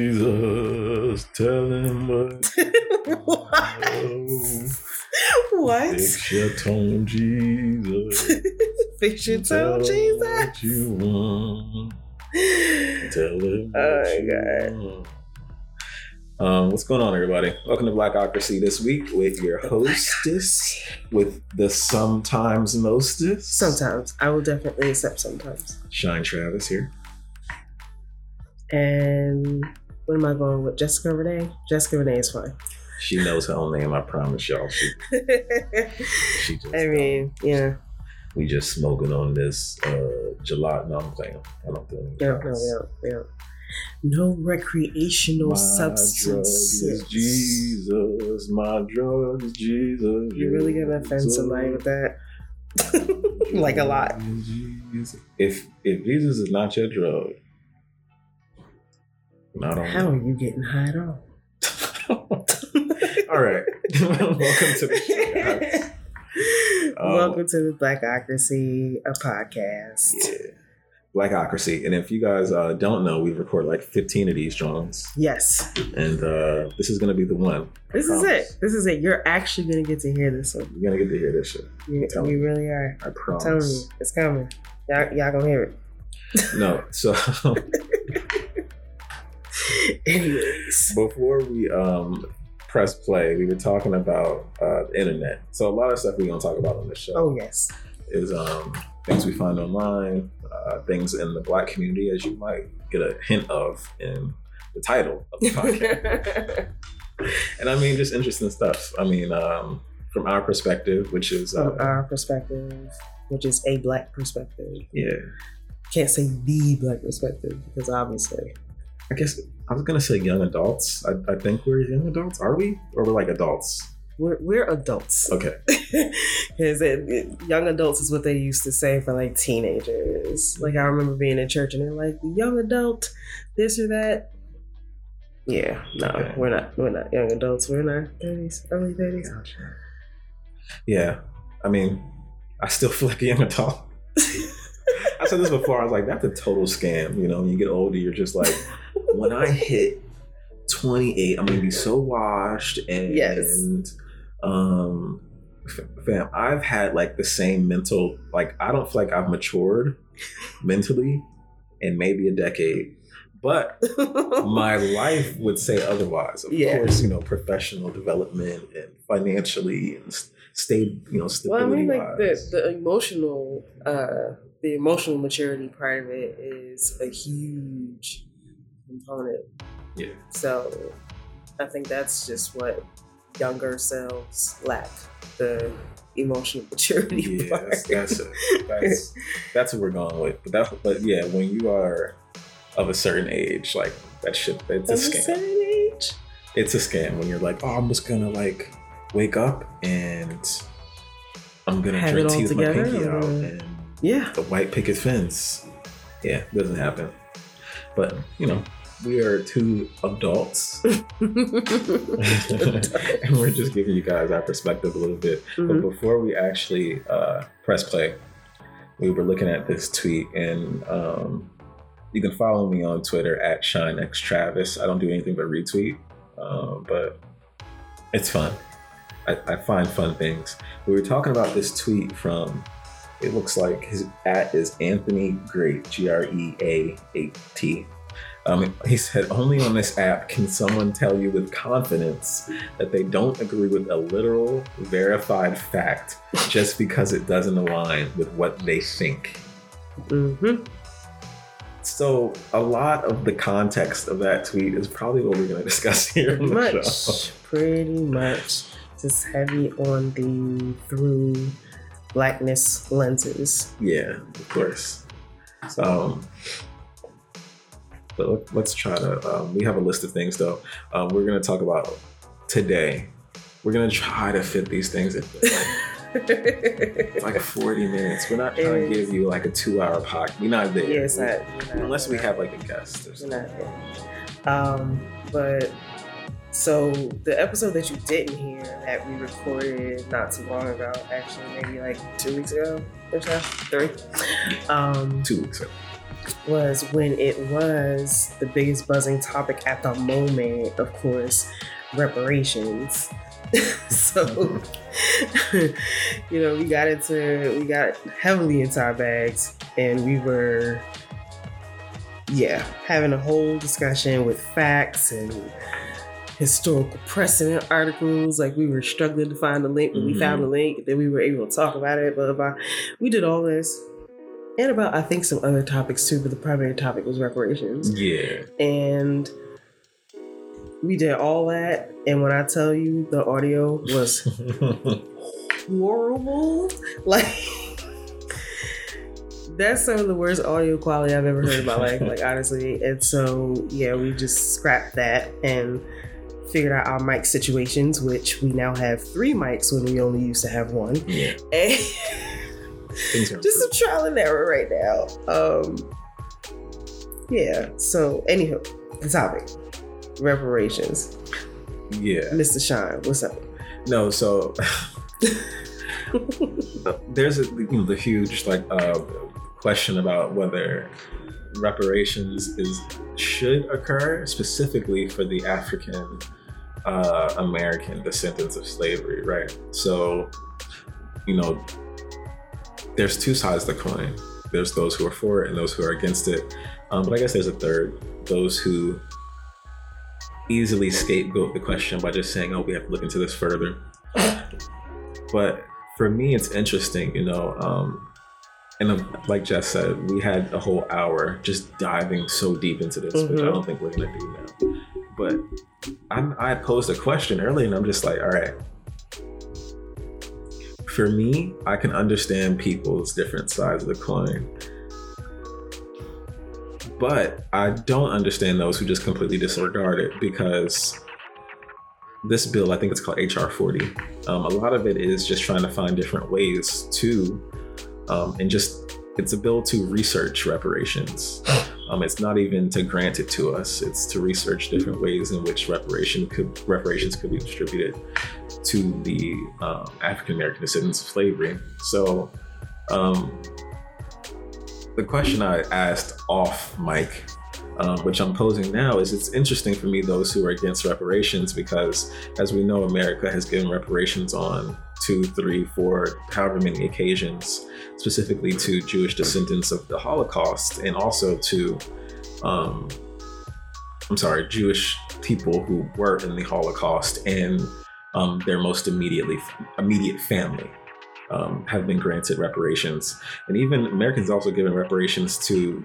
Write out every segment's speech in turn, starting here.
Jesus, tell him what. what? Fix your tone, Jesus. Fix your Tell Jesus. What you want. Tell him what Oh, you God. Um, what's going on, everybody? Welcome to Blackocracy this week with your hostess, with the sometimes mostest. Sometimes. I will definitely accept sometimes. Shine Travis here. And what am I going with? Jessica Renee? Jessica Renee is fine. She knows her own name. I promise y'all. She, I she just. mean, yeah. we just smoking on this uh, gelato. No, I'm playing. I don't do any No, no, drugs. no, recreational My substances. Jesus. My drug is Jesus. You're really gonna offend somebody with that? like a lot. Jesus. If if Jesus is not your drug, I don't How are you getting high at all? All right. Welcome to the. Um, Welcome to the Blackocracy, a podcast. Yeah. Blackocracy. And if you guys uh, don't know, we've recorded like 15 of these drones. Yes, And uh, this is going to be the one. this is it. This is it. You're actually gonna get to hear this one. You're going to get to hear this shit. You, Tell you really are. I I'm telling you, it's coming. Y'all, y'all gonna hear it. No. So. Anyways, before we um, press play, we were talking about uh, the internet. So a lot of stuff we're going to talk about on this show. oh yes, is um, things we find online, uh, things in the black community, as you might get a hint of in the title of the podcast. and I mean, just interesting stuff. I mean, um, from our perspective, which is, uh, from our perspective, which is a black perspective. yeah, Can't say the black perspective because obviously, I guess I was gonna say young adults. I, I think we're young adults. Are we, or we're like adults? we're we're adults. Okay, Because young adults is what they used to say for like teenagers. Like I remember being in church and they're like, young adult, this or that. Yeah, no, Okay. we're not. We're not young adults. We're in our thirties, early thirties. yeah. I mean, I still feel like a young adult. I said this before. I was like, that's a total scam. You know, when you get older, you're just like, when I hit 28, I'm gonna be so washed and Yes. um fam, I've had like the same mental like I don't feel like I've matured mentally in maybe a decade. But my life would say otherwise. Of Yeah. course, you know, professional development and financially and stay, you know, stability. well, I mean, like the the emotional, uh, the emotional maturity part of it is a huge component. Yeah. So, I think that's just what younger selves lack the emotional maturity Yeah, part. that's that's, it. that's that's what we're going with. But that, but yeah, when you are of a certain age, like that shit, it's a Of a scam. certain age. It's a scam when you're like, oh, I'm just gonna like wake up and I'm gonna Have drink tea with my pinky out and Yeah. the white picket fence. Yeah, doesn't happen. But you know, we are two adults, and we're just giving you guys our perspective a little bit. But Mhm. before we actually uh, press play, we were looking at this tweet, and um, you can follow me on Twitter at ShineXTravis. I don't do anything but retweet, um, but it's fun. I, I find fun things. We were talking about this tweet from. It looks like his at is Anthony Great, G R E A 8 T. Um, he said, only on this app can someone tell you with confidence that they don't agree with a literal, verified fact just because it doesn't align with what they think. hmm So, a lot of the context of that tweet is probably what we're going to discuss here Pretty much. Pretty much. Just heavy on the through blackness lenses. Yeah, of course. Um, but let, let's try to. Um, we have a list of things though. Um, we're going to talk about today. We're going to try to fit these things in like 40 minutes. We're not trying to give you like a two hour podcast. We're not there. Yeah, it's not, not- Unless we have like a guest or something. not there. Um, but so the episode that you didn't hear that we recorded not too long ago, actually maybe like two weeks ago or so, three. Um, Two weeks ago. Was when it was the biggest buzzing topic at the moment, of course, reparations. so, you know, we got into, we got heavily into our bags and we were, yeah, having a whole discussion with facts and historical precedent articles. Like we were struggling to find the link, but we found mm-hmm. the link. Then we were able to talk about it. Blah, blah, blah. We did all this. And about, I think, some other topics too, but the primary topic was reparations. Yeah. And we did all that. And when I tell you the audio was horrible, like that's some of the worst audio quality I've ever heard in my life, like honestly. And so, yeah, we just scrapped that and figured out our mic situations, which we now have three mics when we only used to have one. yeah. And Things are just some trial and error right now. Um, yeah. So, anywho, the topic reparations. yeah. Mr. Shine, what's up? No, so there's a you know the huge like uh, question about whether reparations is should occur specifically for the African uh, American descendants of slavery, right? So, you know, there's two sides of the coin. There's those who are for it and those who are against it. Um, but I guess there's a third: those who easily scapegoat the question by just saying, "Oh, we have to look into this further." but for me, it's interesting, you know. Um, and um, like Jess said, we had a whole hour just diving so deep into this, which I Mhm. don't think we're gonna do now. But I'm, I posed a question earlier, and I'm just like, all right. For me, I can understand people's different sides of the coin. But I don't understand those who just completely disregard it because this bill, I think it's called HR 40. Um, a lot of it is just trying to find different ways to, um, and just, it's a bill to research reparations. Um, it's not even to grant it to us. It's to research different ways in which reparation could reparations could be distributed to the um, African American descendants of slavery. So, um, the question I asked off mic, um, which I'm posing now, is it's interesting for me those who are against reparations because, as we know, America has given reparations on two, three, four, however many occasions, specifically to Jewish descendants of the Holocaust and also to, um, I'm sorry, Jewish people who were in the Holocaust and um, their most immediately immediate family um, have been granted reparations, and even Americans also given reparations to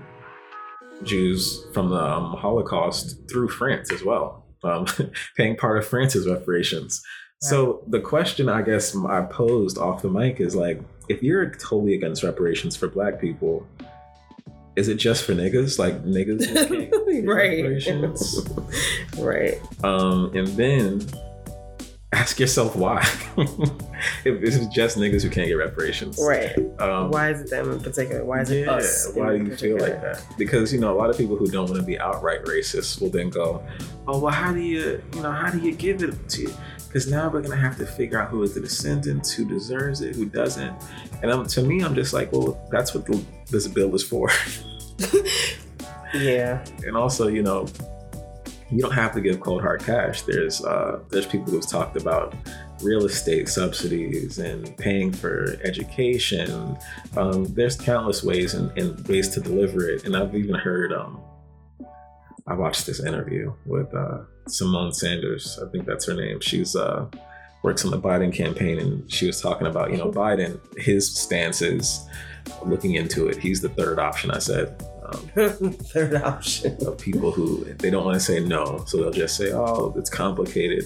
Jews from the um, Holocaust through France as well, um, paying part of France's reparations. So the question I guess I posed off the mic is like, if you're totally against reparations for Black people, is it just for niggas? Like niggas can't right. reparations? right. Um, and then ask yourself why. if this is just niggas who can't get reparations, Right. Um, why is it them in particular? Why is it yeah, us? Why do you feel like that? Because you know a lot of people who don't want to be outright racist will then go, "Oh, well, how do you, you know, how do you give it to?" Because now we're gonna have to figure out who is the descendants, who deserves it, who doesn't. And um, to me, I'm just like, well, that's what the, this bill is for. Yeah. and also, you know, you don't have to give cold hard cash. There's uh, there's people who've talked about real estate subsidies and paying for education. Um, there's countless ways and, and ways to deliver it. And I've even heard um, I watched this interview with uh, Symone Sanders. I think that's her name. She's uh, works on the Biden campaign, and she was talking about you know Biden. His stances. looking into it. He's the third option. I said. Um, Third option. of people who they don't want to say no, so they'll just say, "Oh, it's complicated."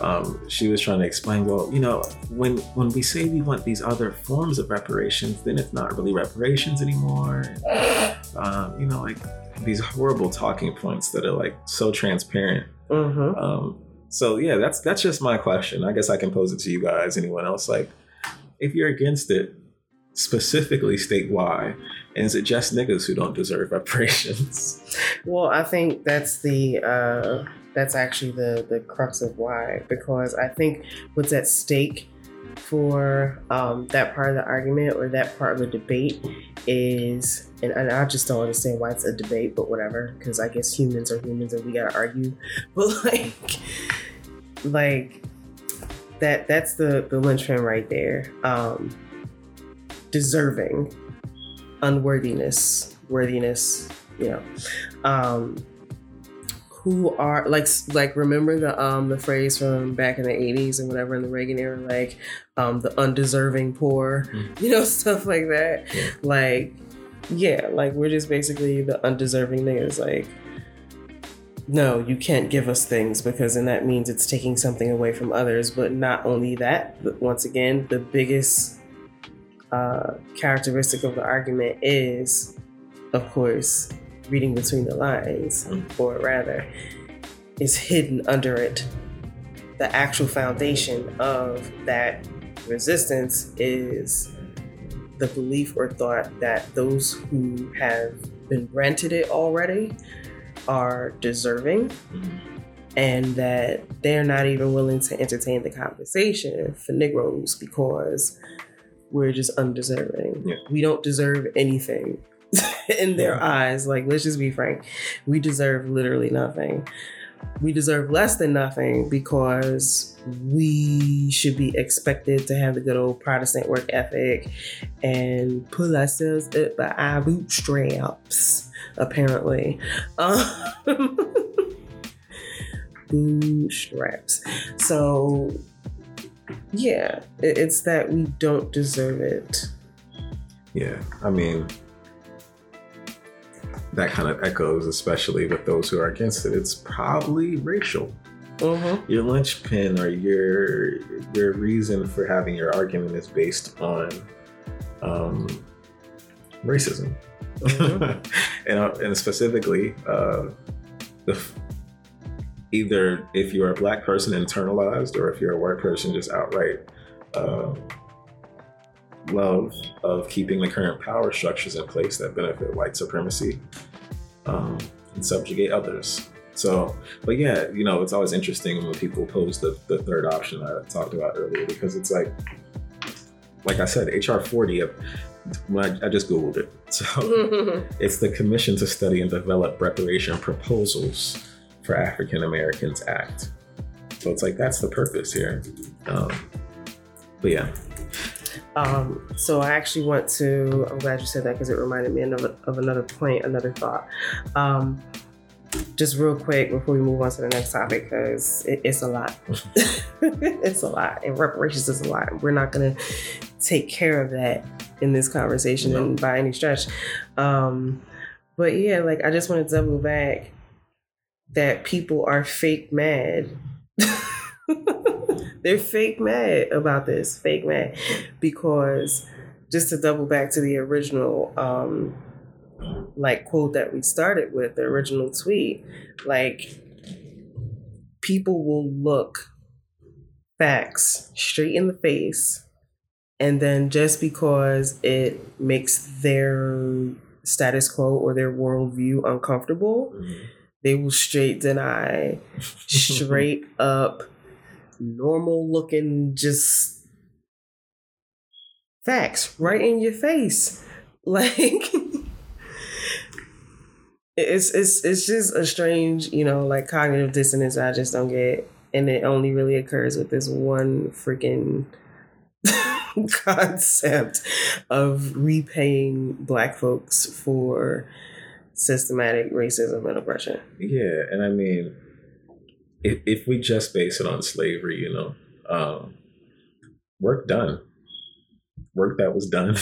Um, she was trying to explain, well, you know, when when we say we want these other forms of reparations, then it's not really reparations anymore. Um, you know, like these horrible talking points that are like so transparent. Mm-hmm. Um, so yeah, that's that's just my question. I guess I can pose it to you guys. Anyone else? Like, if you're against it, specifically state why. And is it just niggas who don't deserve reparations? Well, I think that's the uh, that's actually the the crux of why because I think what's at stake for um, that part of the argument or that part of the debate is, and, and I just don't understand why it's a debate, but whatever, because I guess humans are humans and we gotta argue. But like, like that that's the the linchpin right there. Um, deserving, unworthiness, worthiness, you know. Um, who are like like remember the um the phrase from back in the 80s and whatever in the Reagan era like um the undeserving poor mm. you know stuff like that yeah. like yeah like we're just basically the undeserving niggas like no you can't give us things because then that means it's taking something away from others but not only that but once again the biggest uh characteristic of the argument is of course reading between the lines, mm. or rather, is hidden under it. The actual foundation of that resistance is the belief or thought that those who have been granted it already are deserving mm. and that they're not even willing to entertain the conversation for Negroes because we're just undeserving. Yeah. We don't deserve anything. in their eyes. Like, let's just be frank. We deserve literally nothing. We deserve less than nothing because we should be expected to have the good old Protestant work ethic and pull ourselves up by our bootstraps, apparently. Um, bootstraps. So, yeah, it's that we don't deserve it. Yeah, I mean, that kind of echoes, especially with those who are against it. It's probably racial. Mm-hmm. Your linchpin or your your reason for having your argument is based on um, racism, mm-hmm. and uh, and specifically uh, the either if you're a black person internalized or if you're a white person just outright uh, love of keeping the current power structures in place that benefit white supremacy um, and subjugate others. So, but yeah, you know, it's always interesting when people pose the, the third option I talked about earlier because it's like, like I said, HR 40, when I, I just Googled it. So it's the Commission to Study and Develop Reparation Proposals for African Americans Act. So it's like, that's the purpose here. Um, but yeah, um, so I actually want to. I'm glad you said that because it reminded me of, of another point, another thought. Um, just real quick before we move on to the next topic, because it, it's a lot. it's a lot, and reparations is a lot. We're not going to take care of that in this conversation no. and by any stretch. Um, but yeah, like I just want to double back that people are fake mad they're fake mad about this, fake mad, because just to double back to the original um, like quote that we started with, the original tweet, like people will look facts straight in the face, and then just because it makes their status quo or their worldview uncomfortable, mm-hmm. they will straight deny, straight up normal looking, just facts right in your face. Like it's it's it's just a strange, you know, like cognitive dissonance I just don't get. And it only really occurs with this one freaking concept of repaying black folks for systematic racism and oppression. Yeah, and I mean if, if we just base it on slavery, you know, um, work done, work that was done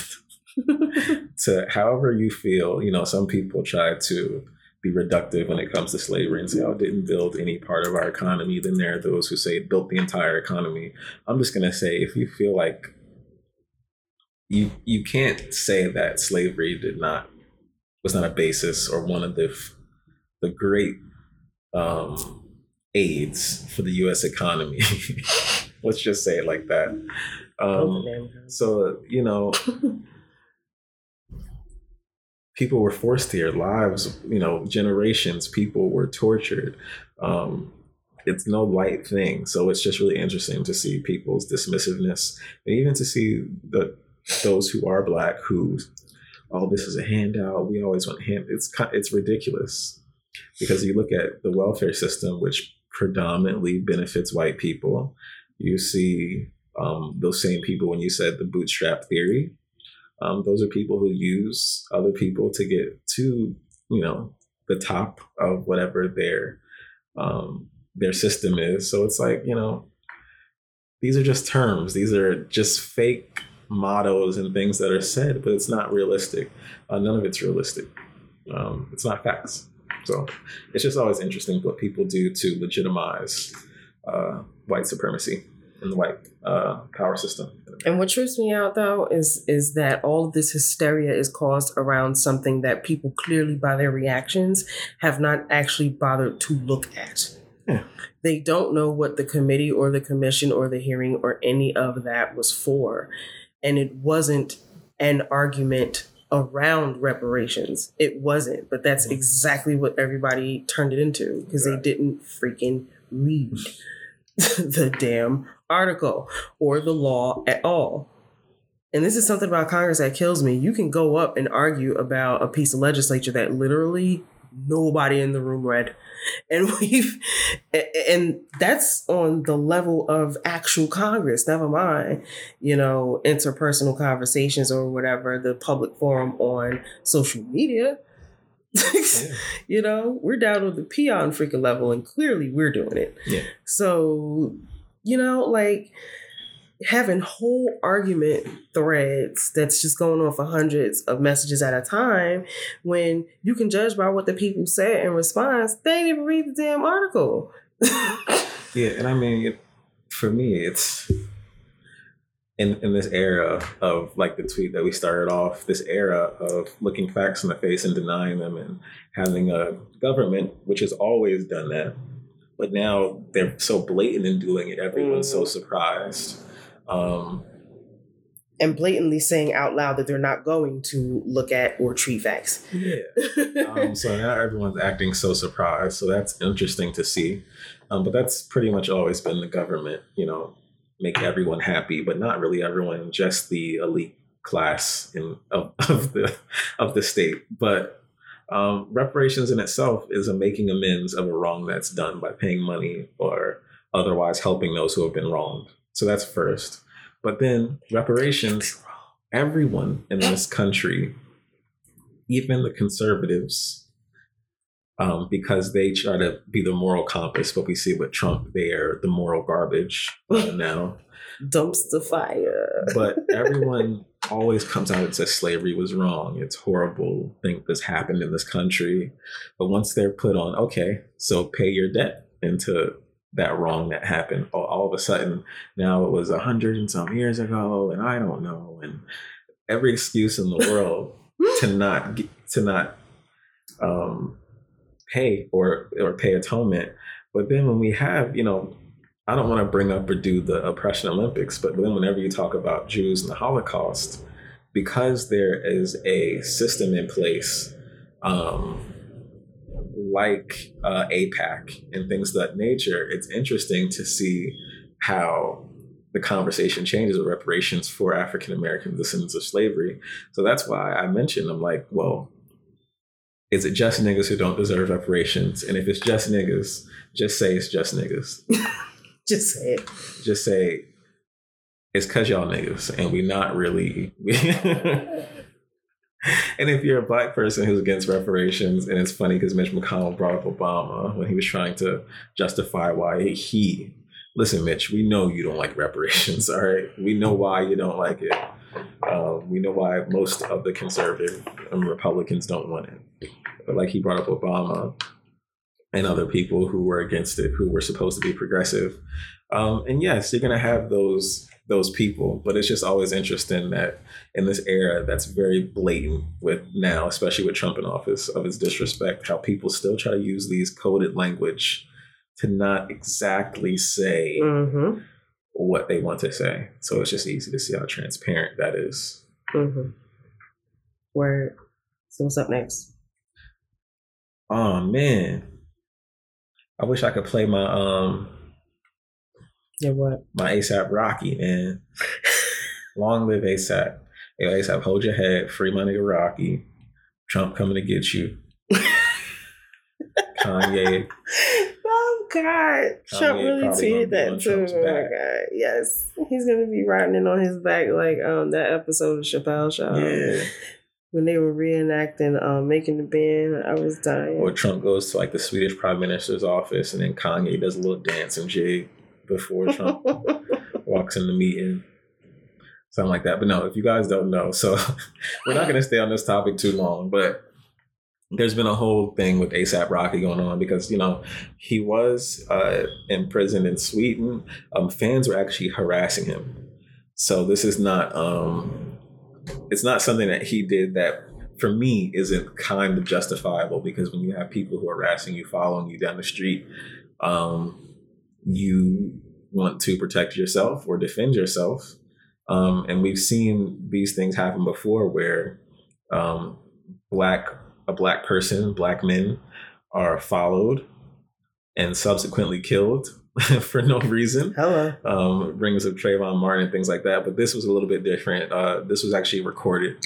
to however you feel. You know, some people try to be reductive when it comes to slavery and say, oh, didn't build any part of our economy. Then there are those who say it built the entire economy. I'm just going to say, if you feel like you, you can't say that slavery did not, was not a basis or one of the, the great, um, aids for the U.S. economy. Let's just say it like that. Um, so you know, people were forced here. Lives, you know, generations. People were tortured. Um, it's no light thing. So it's just really interesting to see people's dismissiveness, and even to see the those who are black who, oh, this is a handout. We always want hand. It's it's ridiculous because you look at the welfare system, which predominantly benefits white people. You see um, those same people when you said the bootstrap theory. Um, those are people who use other people to get to you know the top of whatever their um, their system is. So it's like you know these are just terms. These are just fake mottos and things that are said, but it's not realistic. Uh, none of it's realistic. Um, it's not facts. So it's just always interesting what people do to legitimize uh, white supremacy in the white uh, power system. And what trips me out though is is that all of this hysteria is caused around something that people clearly by their reactions have not actually bothered to look at. Yeah. They don't know what the committee or the commission or the hearing or any of that was for. And it wasn't an argument around reparations. It wasn't, but that's mm-hmm. exactly what everybody turned it into because right. they didn't freaking read the damn article or the law at all. And this is something about Congress that kills me. You can go up and argue about a piece of legislature that literally nobody in the room read. And we've, and that's on the level of actual Congress, never mind, you know, interpersonal conversations or whatever, the public forum on social media. yeah. You know, we're down with the peon freaking level, and clearly we're doing it. Yeah. So, you know, like, having whole argument threads that's just going on for hundreds of messages at a time when you can judge by what the people say in response they didn't even read the damn article yeah and i mean it, for me it's in, in this era of like the tweet that we started off this era of looking facts in the face and denying them and having a government which has always done that but now they're so blatant in doing it everyone's mm. so surprised um, and blatantly saying out loud that they're not going to look at or treat facts. Yeah. um, so now everyone's acting so surprised. So that's interesting to see. Um, but that's pretty much always been the government, you know, make everyone happy, but not really everyone, just the elite class in of, of the of the state. But um, reparations in itself is a making amends of a wrong that's done by paying money or otherwise helping those who have been wronged. So that's first. But then reparations, everyone in this country, even the conservatives, um, because they try to be the moral compass, but we see with Trump, they are the moral garbage now. Dumpster fire. but everyone always comes out and says slavery was wrong. It's horrible. Think this happened in this country. But once they're put on, okay, so pay your debt into that wrong that happened. All, all of a sudden now it was a hundred and some years ago and i don't know and every excuse in the world to not to not um, pay or or pay atonement. But then when we have you know i don't want to bring up or do the oppression olympics but then whenever you talk about jews and the holocaust because there is a system in place um, like uh, AIPAC and things of that nature, it's interesting to see how the conversation changes with reparations for African American descendants of slavery. So that's why I mentioned, I'm like, well, is it just niggas who don't deserve reparations? And if it's just niggas, just say it's just niggas. just say it. Just say it's cause y'all niggas, and we not really. and if you're a black person who's against reparations, and it's funny because Mitch McConnell brought up Obama when he was trying to justify why he, listen, Mitch, we know you don't like reparations, all right? We know why you don't like it. Um, we know why most of the conservative Republicans don't want it. But like he brought up Obama and other people who were against it, who were supposed to be progressive. Um, and yes, you're going to have those those people. But it's just always interesting that in this era that's very blatant with now, especially with Trump in office, of his disrespect, how people still try to use these coded language to not exactly say mm-hmm. what they want to say. So it's just easy to see how transparent that is. Mm-hmm. Word. So what's up next? Oh man. I wish I could play my um Yeah, what? my ASAP Rocky, man. Long live ASAP. Hey, ASAP, hold your head. Free my nigga Rocky. Trump coming to get you. Kanye. Oh God! Trump Kanye really probably tweeted that too. Oh my. God! Yes, he's gonna be riding on his back like um that episode of Chappelle Show Yeah. when they were reenacting um making the band. I was dying. Or Trump goes to like the Swedish prime minister's office and then Kanye does a little dance and jig before Trump walks in the meeting. Something like that. But no, if you guys don't know, so we're not going to stay on this topic too long, but there's been a whole thing with ASAP Rocky going on because, you know, he was uh, imprisoned in Sweden. Um, fans were actually harassing him. So this is not, um, it's not something that he did that for me isn't kind of justifiable because when you have people who are harassing you, following you down the street, um, you want to protect yourself or defend yourself. Um, and we've seen these things happen before where um, black a black person, black men are followed and subsequently killed for no reason. Hello. Um, rings of Trayvon Martin and things like that. But this was a little bit different. Uh, this was actually recorded,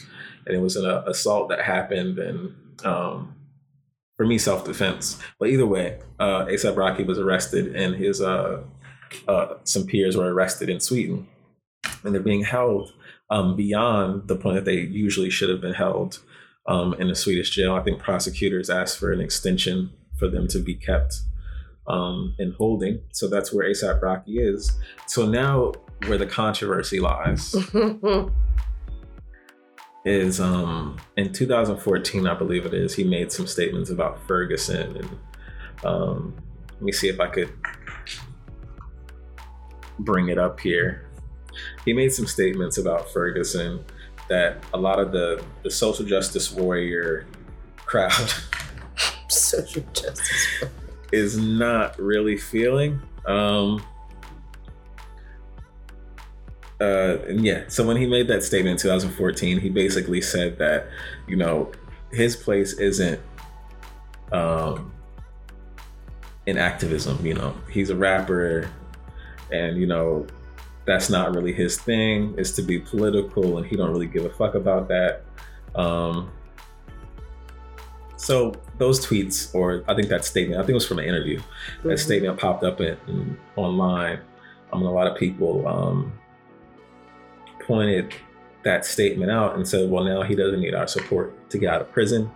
and it was an uh, assault that happened, and um, for me, self defense. But either way, uh, ASAP Rocky was arrested, and his uh, uh, some peers were arrested in Sweden, and they're being held um, beyond the point that they usually should have been held um, in a Swedish jail. I think prosecutors asked for an extension for them to be kept um, in holding. So that's where ASAP Rocky is. So now, where the controversy lies is um, in 2014, I believe it is, he made some statements about Ferguson. And um, let me see if I could bring it up here. He made some statements about Ferguson that a lot of the, the social justice warrior crowd Social justice. is not really feeling. Um, uh, and yeah, so when he made that statement in 2014, he basically said that, you know, his place isn't um, in activism. You know, he's a rapper, and you know, that's not really his thing. Is to be political, and he don't really give a fuck about that. Um, so those tweets, or I think that statement, I think it was from an interview. That Mhm. statement popped up in, in- online. Um, and a lot of people um, pointed that statement out and said, "Well, now he doesn't need our support to get out of prison."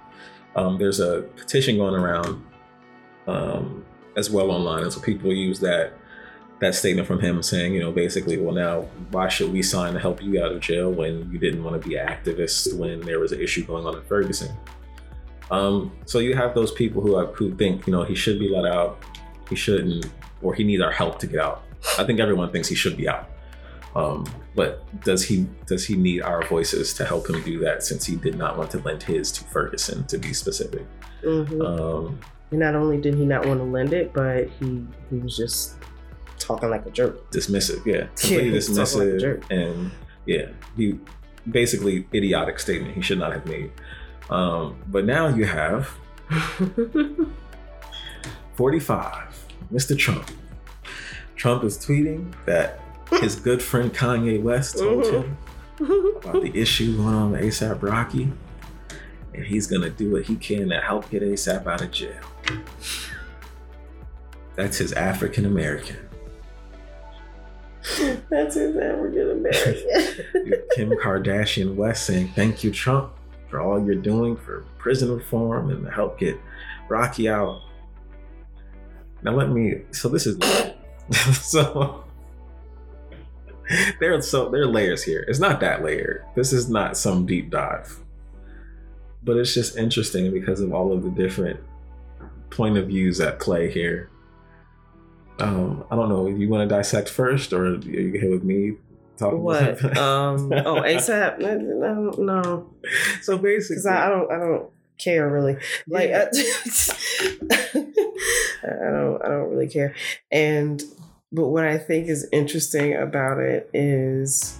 Um, there's a petition going around um, as well online, and so people use that that statement from him saying, you know, basically, well, now why should we sign to help you out of jail when you didn't want to be an activist when there was an issue going on in Ferguson? Um, so you have those people who are, who think, you know, he should be let out, he shouldn't, or he needs our help to get out. I think everyone thinks he should be out. Um, but does he does he need our voices to help him do that since he did not want to lend his to Ferguson to be specific? Mhm. Um, And not only did he not want to lend it, but he he was just talking like a jerk. dismissive, yeah, completely like a dismissive, jerk. and yeah, he basically idiotic statement he should not have made. Um, but now you have 45, Mr. Trump. Trump is tweeting that his good friend Kanye West told him about the issue going on with ASAP Rocky, and he's gonna do what he can to help get ASAP out of jail. That's his African American. That's his African American. Kim Kardashian West saying, Thank you, Trump, for all you're doing for prison reform and to help get Rocky out. Now, let me. So, this is. so. There are so there are layers here. It's not that layered. This is not some deep dive. But it's just interesting because of all of the different point of views at play here. Um, I don't know. You want to dissect first, or are you here with me? Talking what? about- Um. Oh, ASAP. No, no, so basically, Because I, I don't. I don't care really. Like. Yeah. I, I don't. I don't really care. And but what I think is interesting about it is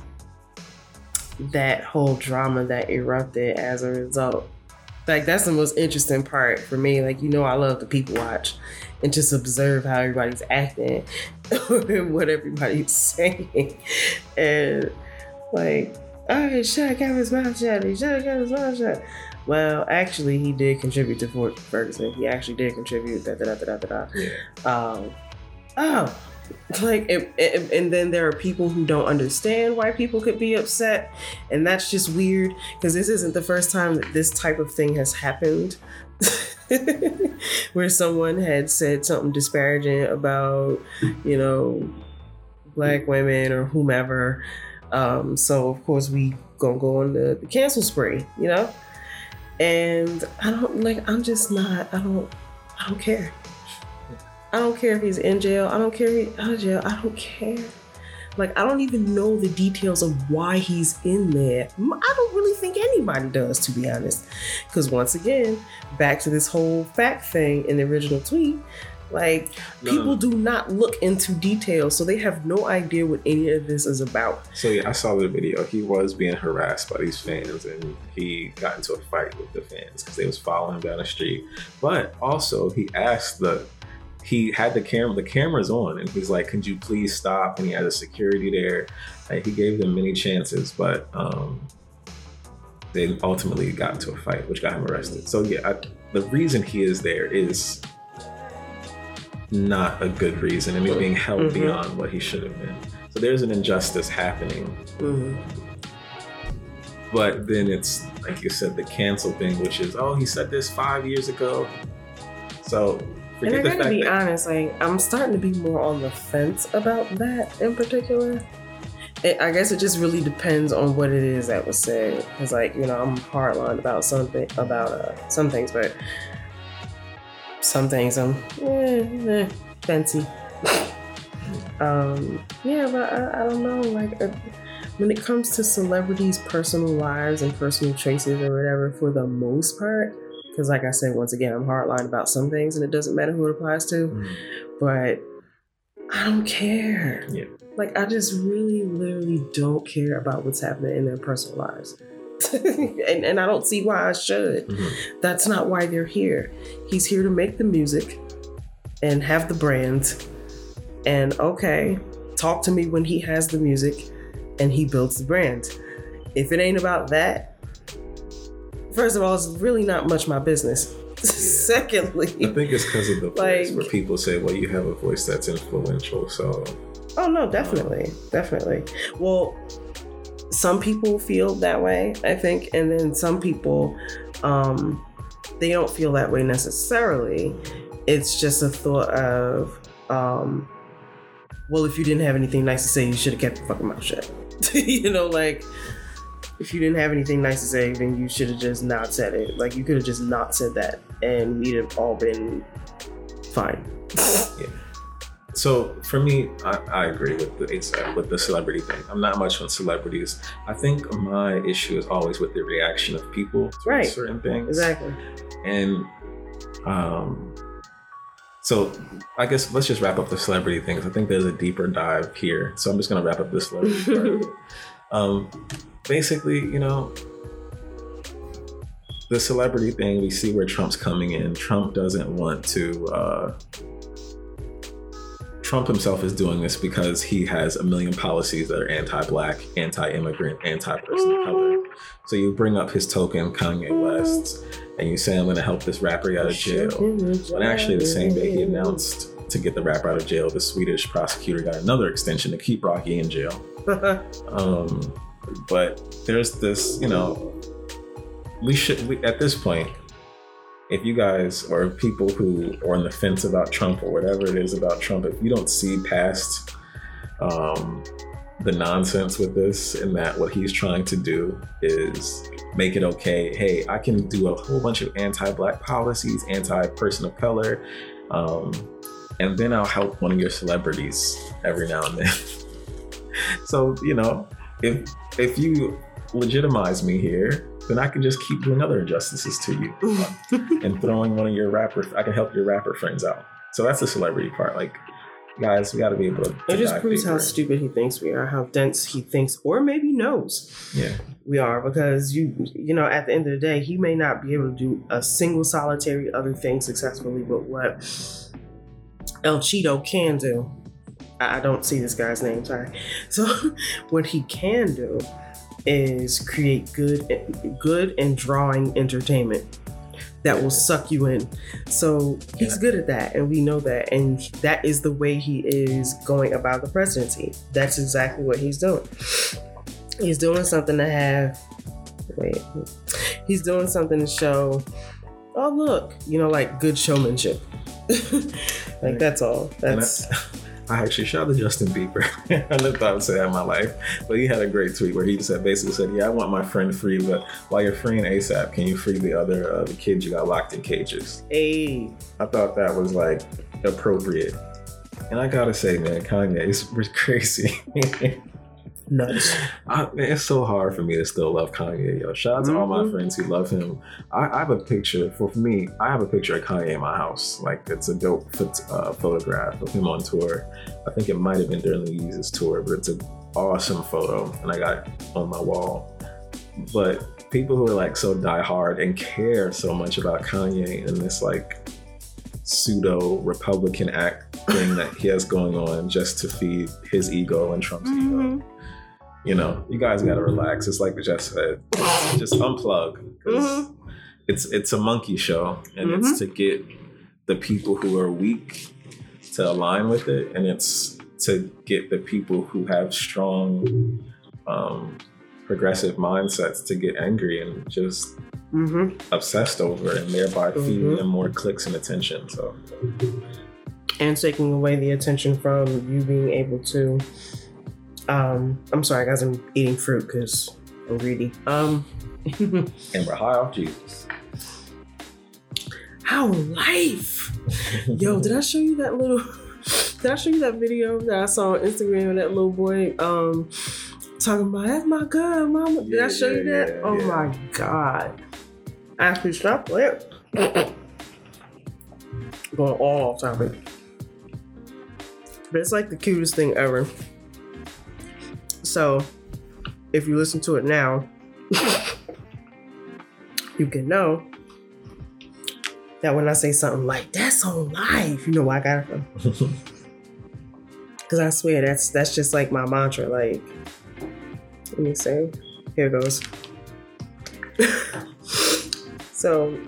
that whole drama that erupted as a result like that's the most interesting part for me. Like you know, I love to people watch and just observe how everybody's acting and what everybody's saying, and like, all right, shut Kevin's mouth shut. He shut Kevin's mouth shut. Well, actually, he did contribute to Fort Ferguson. He actually did contribute. Da da da da da da. Um, oh, like, it, it- and then there are people who don't understand why people could be upset, and that's just weird because this isn't the first time that this type of thing has happened. Where someone had said something disparaging about, you know, black women or whomever. Um, so of course we gonna go on the, the cancel spree, you know? And I don't like I'm just not I don't I don't care. I don't care if he's in jail. I don't care if he's out of jail. I don't care. Like I don't even know the details of why he's in there. I don't really think anybody does, to be honest. Because once again, back to this whole fact thing in the original tweet, like No, people no. do not look into details, so they have no idea what any of this is about. So yeah, I saw the video. He was being harassed by these fans, and he got into a fight with the fans because they was following him down the street. But also, he asked the he had the camera the cameras on, and he's like, "Could you please stop?" And he had a security there. Like, he gave them many chances, but um, they ultimately got into a fight, which got him arrested. So yeah, I, the reason he is there is not a good reason, and he's being held Mhm. beyond what he should have been. So there's an injustice happening Mhm. but then it's like you said, the cancel thing, which is, oh, he said this five years ago. So And I gotta be that honest, like I'm starting to be more on the fence about that in particular. It, I guess it just really depends on what it is that was said. Cause like you know I'm hardline about something about uh, some things, but some things I'm eh, eh, fancy. um, yeah, but I, I don't know. Like uh, when it comes to celebrities' personal lives and personal choices or whatever, for the most part, because like I said, once again, I'm hardline about some things, and it doesn't matter who it applies to. Mm, But I don't care. Yeah. Like I just really, literally don't care about what's happening in their personal lives. and, and I don't see why I should. mhm. That's not why they're here. He's here to make the music and have the brand. And okay, talk to me when he has the music and he builds the brand. If it ain't about that, first of all, it's really not much my business. Secondly, I think it's because of the place Like- where people say, well, you have a voice that's influential. So Oh no, definitely, definitely. Well, some people feel that way, I think, and then some people, um, they don't feel that way necessarily. It's just a thought of, um, well, if you didn't have anything nice to say, you should have kept your fucking mouth shut. you know, like if you didn't have anything nice to say, then you should have just not said it. Like you could have just not said that, and we'd have all been fine. yeah. So for me, I, I agree with the with the celebrity thing. I'm not much on celebrities. I think my issue is always with the reaction of people to Right. certain things. exactly. And um, so I guess let's just wrap up the celebrity thing 'cause I think there's a deeper dive here. So I'm just gonna wrap up this celebrity part. of it. Um, basically, you know, the celebrity thing, we see where Trump's coming in. Trump doesn't want to. Uh, Trump himself is doing this because he has a million policies that are anti-black, anti-immigrant, anti-person of color. So you bring up his token, Kanye West, and you say, "I'm going to help this rapper out of jail." When actually, the same day he announced to get the rapper out of jail, the Swedish prosecutor got another extension to keep Rocky in jail. Um, but there's this, you know, we should we, at this point, if you guys or people who are on the fence about Trump or whatever it is about Trump, if you don't see past um, the nonsense with this and that what he's trying to do is make it okay. Hey, I can do a whole bunch of anti-black policies, anti-person of color, um, and then I'll help one of your celebrities every now and then. so you know, if if you legitimize me here, then I can just keep doing other injustices to you and throwing one of your rapper. I can help your rapper friends out. So that's the celebrity part. Like guys, we got to be able to. It just proves how stupid he thinks we are, how dense he thinks, or maybe knows Yeah, we are. Because you, you know, at the end of the day, he may not be able to do a single solitary other thing successfully, but what El Cheeto can do. I don't see this guy's name. Sorry. So, what he can do is create good, good and drawing entertainment that will suck you in. So he's Yeah. good at that, and we know that, and that is the way he is going about the presidency. That's exactly what he's doing. He's doing something to have. Wait, he's doing something to show. Oh look, you know, like good showmanship. like that's all. That's I actually shout out to Justin Bieber. I never thought I would say that in my life, but he had a great tweet where he said, basically said, "Yeah, I want my friend free, but while you're freeing ASAP, can you free the other uh, the kids you got locked in cages?" Hey, I thought that was like appropriate. And I gotta say, man, Kanye is crazy. nuts. I, man, it's so hard for me to still love Kanye. Yo, shout out to all my Mhm. friends who love him. I, I have a picture for, me. I have a picture of Kanye in my house. Like it's a dope uh, photograph of him on tour. I think it might have been during the Yeezus tour, but it's an awesome photo, and I got it on my wall. But people who are like so diehard and care so much about Kanye and this like pseudo Republican act thing that he has going on just to feed his ego and Trump's ego Mhm. You know, you guys got to relax. It's like Jess said, just unplug. Mhm. It's it's a monkey show, and it's to get the people who are weak to align with it, and it's to get the people who have strong, um, progressive mindsets to get angry and just Mhm. obsessed over, and thereby feeding Mhm. them more clicks and attention. So and taking away the attention from you being able to um i'm sorry guys i'm eating fruit because i'm greedy. Um and we're high off Jesus. how life! Yo did i show you that little did i show you that video that i saw on instagram of that little boy um talking about that's my gun mama. Did i Yeah, show you that? Yeah, oh yeah. my god. I actually stop it. Going all off topic. But it's like the cutest thing ever so if you listen to it now you can know that when I say something like that's on life, you know where I got it from. Cause I swear that's that's just like my mantra. Like, let me say, Here goes. so,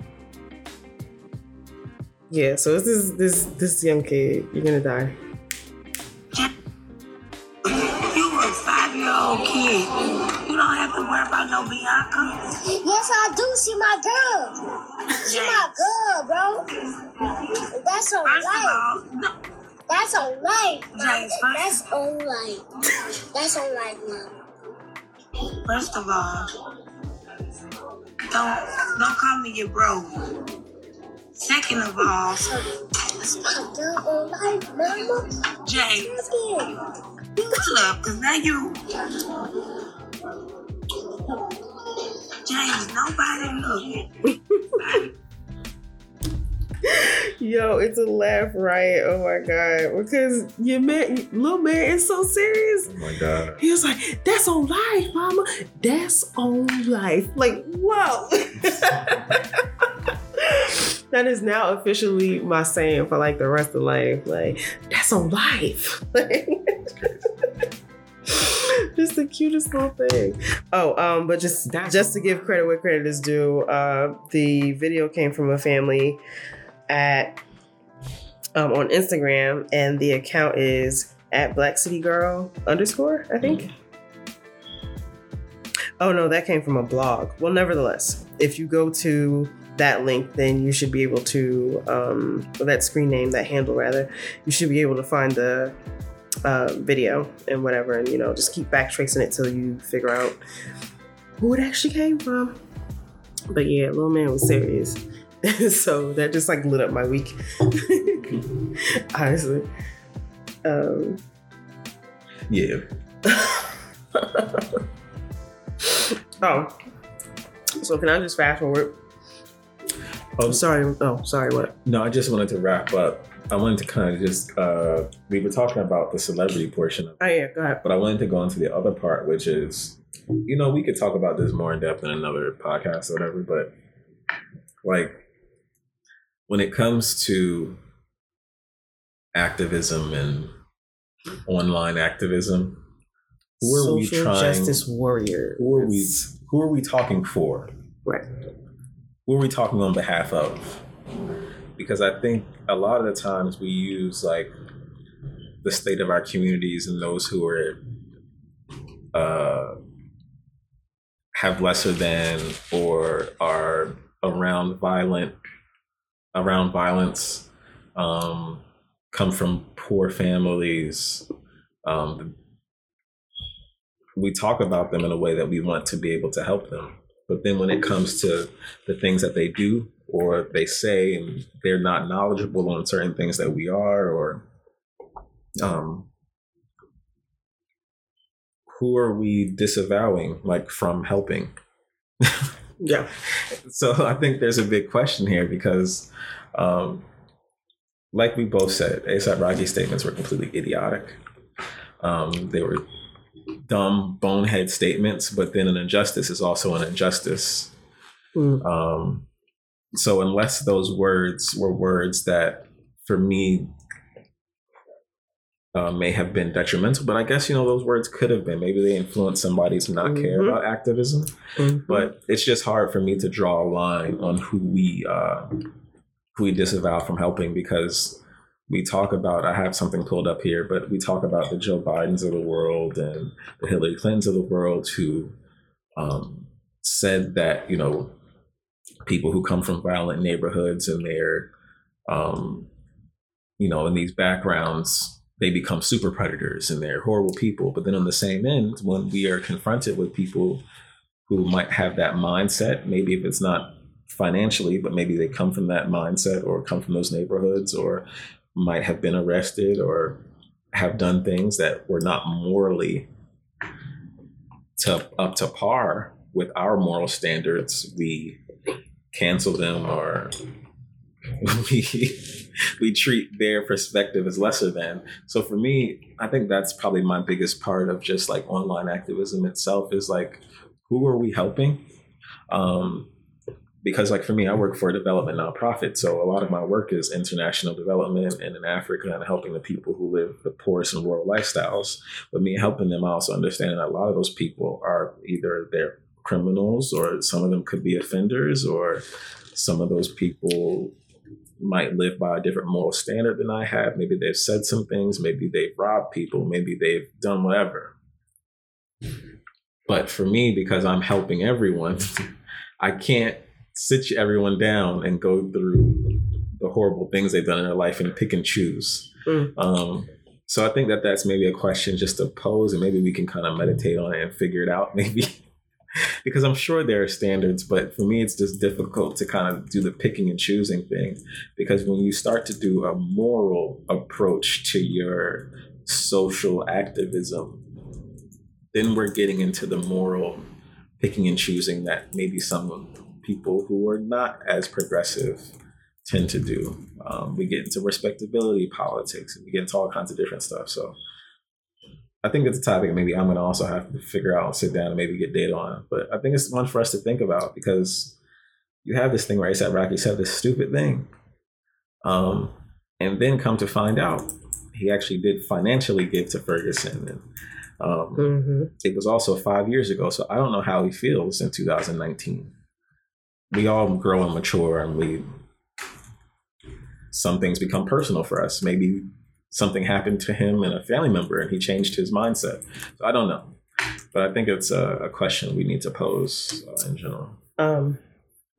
yeah. So this is this this young kid. You're gonna die. No Bianca. Yes, I do. She my girl. She my girl, bro. That's on First of life. all, no, That's on life. James, That's on life. That's on life, mom. first of all, don't don't call me your bro. Second of all, That's my girl life, mama. James, you up, cause now you. James, nobody looking. Yo, it's a laugh, right? Oh my god, because your man, little man, is so serious. Oh my god. He was like, "That's on life, mama. That's on life." Like, whoa. that is now officially my saying for like the rest of life. Like, that's on life. just the cutest little thing. Oh, um, but just just to give credit where credit is due, uh, the video came from a family at um, on Instagram, and the account is at Black City Girl underscore. I think. Oh no, that came from a blog. Well, nevertheless, if you go to that link, then you should be able to, um, or that screen name, that handle rather, you should be able to find the uh, video and whatever, and you know, just keep back tracing it till you figure out who it actually came from. But yeah, little man was serious, so that just like lit up my week. Honestly, um, Yeah. oh, so can I just fast forward? Oh, sorry. Oh, sorry. What? No, I just wanted to wrap up. I wanted to kind of just uh we were talking about the celebrity portion of Oh yeah. Go ahead. but I wanted to go into the other part, which is, you know, we could talk about this more in depth in another podcast or whatever, but like when it comes to activism and online activism, who are we Social trying? justice warrior. Who are we? Who are we talking for? Right. who are we talking on behalf of? Because I think a lot of the times we use like the state of our communities and those who are uh, have lesser than or are around violent around violence, um, come from poor families. Um, we talk about them in a way that we want to be able to help them. But then when it comes to the things that they do or they say and they're not knowledgeable on certain things that we are or um who are we disavowing like from helping Yeah. so i think there's a big question here because um like we both said asap rocky statements were completely idiotic um they were dumb bonehead statements but then an injustice is also an injustice Mm. um, so unless those words were words that, for me, uh, may have been detrimental, but I guess you know those words could have been. Maybe they influenced somebody to not care Mhm. about activism. Mhm. But it's just hard for me to draw a line on who we uh, who we disavow from helping because we talk about. I have something pulled up here, but we talk about the Joe Bidens of the world and the Hillary Clintons of the world who um, said that you know people who come from violent neighborhoods and they're um, you know in these backgrounds they become super predators and they're horrible people. But then on the same end when we are confronted with people who might have that mindset maybe if it's not financially but maybe they come from that mindset or come from those neighborhoods or might have been arrested or have done things that were not morally to up to par with our moral standards we cancel them or we we treat their perspective as lesser than. So for me, I think that's probably my biggest part of just like online activism itself is like who are we helping? Um because like for me, I work for a development nonprofit, so a lot of my work is international development and in Africa and helping the people who live the poorest and rural lifestyles. But me helping them, I also understand that a lot of those people are either they're criminals or some of them could be offenders or some of those people might live by a different moral standard than I have. Maybe they've said some things, maybe they've robbed people, maybe they've done whatever. But for me, because I'm helping everyone, I can't sit everyone down and go through the horrible things they've done in their life and pick and choose. Mm. Um, so I think that that's maybe a question just to pose, and maybe we can kind of meditate on it and figure it out. Maybe because I'm sure there are standards, but for me, it's just difficult to kind of do the picking and choosing thing. Because when you start to do a moral approach to your social activism, then we're getting into the moral picking and choosing that maybe some people who are not as progressive tend to do. Um, we get into respectability politics and we get into all kinds of different stuff. So I think it's a topic maybe I'm going to also have to figure out and sit down and maybe get data on. But I think it's one for us to think about because you have this thing where ASAP Rocky said this stupid thing. Um, and then come to find out, he actually did financially give to Ferguson. And um, Mhm. it was also five years ago. So I don't know how he feels in 2019. We all grow and mature and we, some things become personal for us. Maybe something happened to him and a family member and he changed his mindset. So I don't know. But I think it's a, a question we need to pose uh, in general. Um,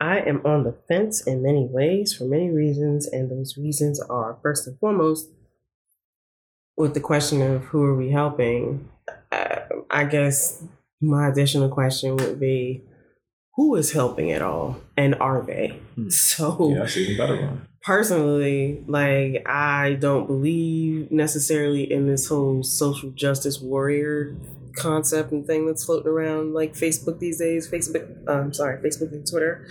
I am on the fence in many ways for many reasons, and those reasons are first and foremost with the question of who are we helping. Uh, I guess my additional question would be who is helping at all, and are they? Hmm. So Yeah, that's even better one. Personally, like I don't believe necessarily in this whole social justice warrior concept and thing that's floating around like Facebook these days. Facebook, um, sorry, Facebook and Twitter,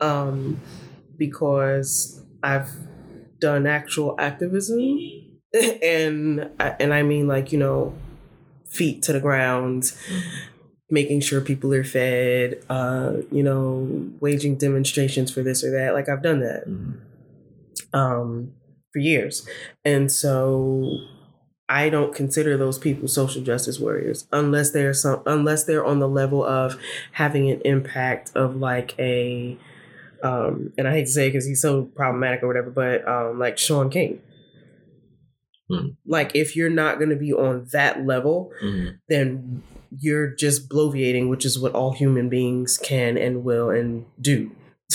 um, because I've done actual activism, and and I mean like you know, feet to the ground, making sure people are fed, uh, you know, waging demonstrations for this or that. Like I've done that Mhm. Um, for years. And so I don't consider those people social justice warriors unless they're some unless they're on the level of having an impact of like a um, and I hate to say because he's so problematic or whatever, but um, like Shaun King. Hmm. Like if you're not going to be on that level, Mhm. then you're just bloviating, which is what all human beings can and will and do.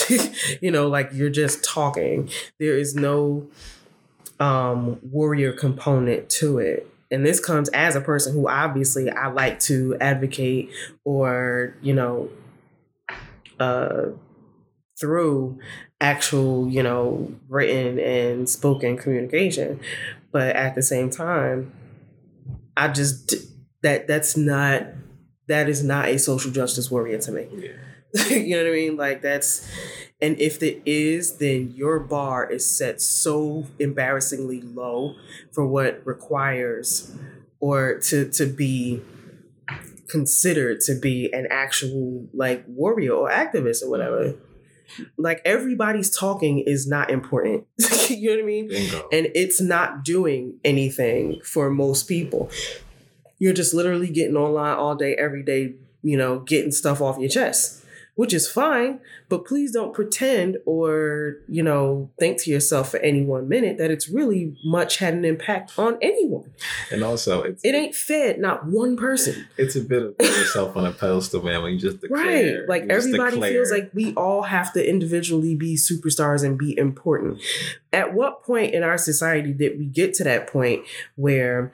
you know, like you're just talking. There is no um warrior component to it. And this comes as a person who obviously I like to advocate or, you know, uh through actual, you know, written and spoken communication. But at the same time, I just that that's not that is not a social justice warrior to me. Yeah. you know what I mean? Like that's and if it is, then your bar is set so embarrassingly low for what requires or to to be considered to be an actual like warrior or activist or whatever. Like everybody's talking is not important. you know what I mean? Bingo. and it's not doing anything for most people. You're just literally getting online all day, every day, you know, getting stuff off your chest, which is fine. But please don't pretend or, you know, think to yourself for any one minute that it's really much had an impact on anyone. and also, it's It ain't fed not one person. it's a bit of yourself on a pedestal, man. When you just declare, Right. Like everybody declare. feels like we all have to individually be superstars and be important. At what point in our society did we get to that point where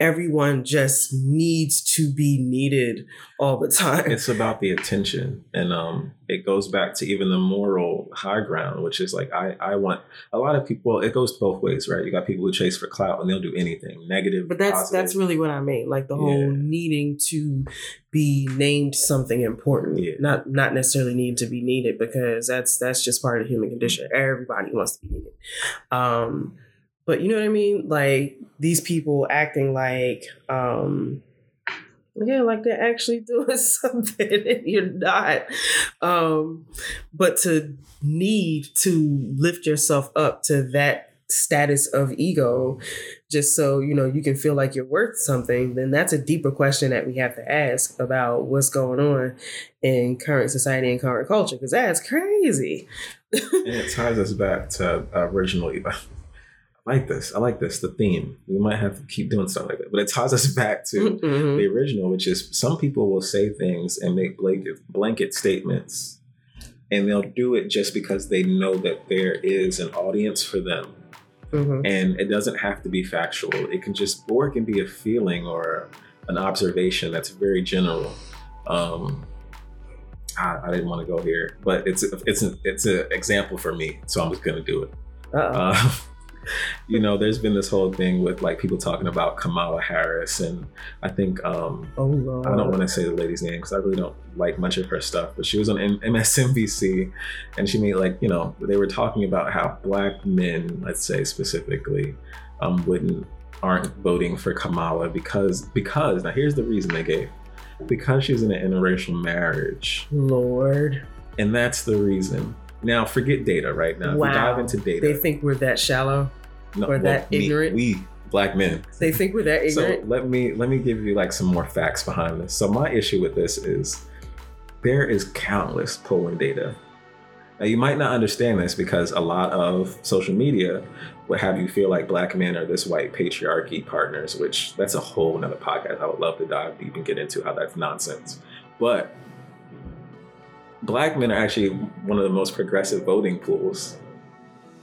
everyone just needs to be needed all the time? it's about the attention and um it goes back to even the moral high ground which is like i i want a lot of people well, it goes both ways right you got people who chase for clout and they'll do anything negative But that's positive. that's really what I mean. Like the whole Yeah. needing to be named something important, Yeah. not not necessarily needing to be needed because that's that's just part of the human condition. Everybody wants to be needed. Um, but you know what I mean? Like these people acting like, um, yeah, like they're actually doing something and you're not. Um, but to need to lift yourself up to that status of ego just so you know you can feel like you're worth something then that's a deeper question that we have to ask about what's going on in current society and current culture because that's crazy and it ties us back to original I like this. I like this. The theme. We might have to keep doing stuff like that, but it ties us back to Mhm. the original, which is some people will say things and make blanket blanket statements, and they'll do it just because they know that there is an audience for them, Mhm. and it doesn't have to be factual. It can just, or it can be a feeling or an observation that's very general. Um, I, I didn't want to go here, but it's it's a, it's an example for me, so I'm just gonna do it. Uh, you know, there's been this whole thing with like people talking about Kamala Harris, and I think um, oh lord I don't want to say the lady's name because I really don't like much of her stuff. But she was on M- MSNBC, and she made like you know they were talking about how black men, let's say specifically, um, wouldn't aren't voting for Kamala because because now here's the reason they gave because she's in an interracial marriage, lord and that's the reason. Now forget data right now. If we dive into data. they think we're that shallow No, We're that me- ignorant? We black men. they think we're that ignorant. So let me let me give you like some more facts behind this. So my issue with this is there is countless polling data. Now you might not understand this because a lot of social media would have you feel like black men are this white patriarchy partners, which that's a whole nother podcast. I would love to dive deep and get into how that's nonsense. But black men are actually one of the most progressive voting pools.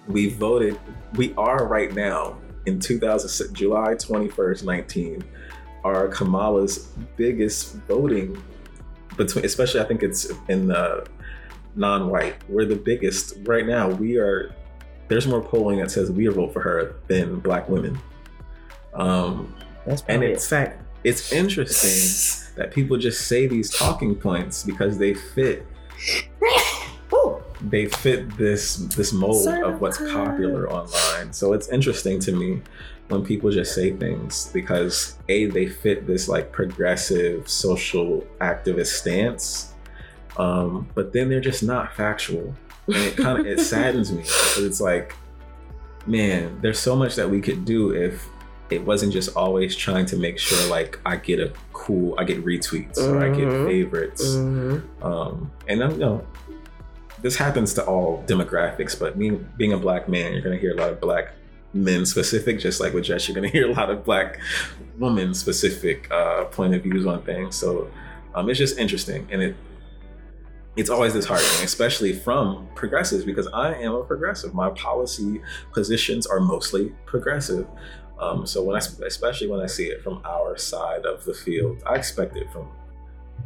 We voted, we are right now in 2006, July 21st, 19, are Kamala's biggest voting between, especially I think it's in the non-white. We're the biggest right now. We are. There's more polling that says we vote for her than black women. Um, that's and in fact it's interesting that people just say these talking points because they fit. they fit this this mold of what's popular online. So it's interesting to me when people just say things because a they fit this like progressive social activist stance, um, but then they're just not factual, and it kind of it saddens me because it's like, man, there's so much that we could do if it wasn't just always trying to make sure like I get a cool, I get retweets or I get Mhm. favorites. Mhm. Um, and I'm, you know, this happens to all demographics, but me being a black man, you're gonna hear a lot of black men specific, just like with Jess, you're gonna hear a lot of black women specific uh, point of views on things. So um, it's just interesting, and it it's always disheartening, especially from progressives, because I am a progressive. My policy positions are mostly progressive. Um, so when I, especially when I see it from our side of the field, I expect it from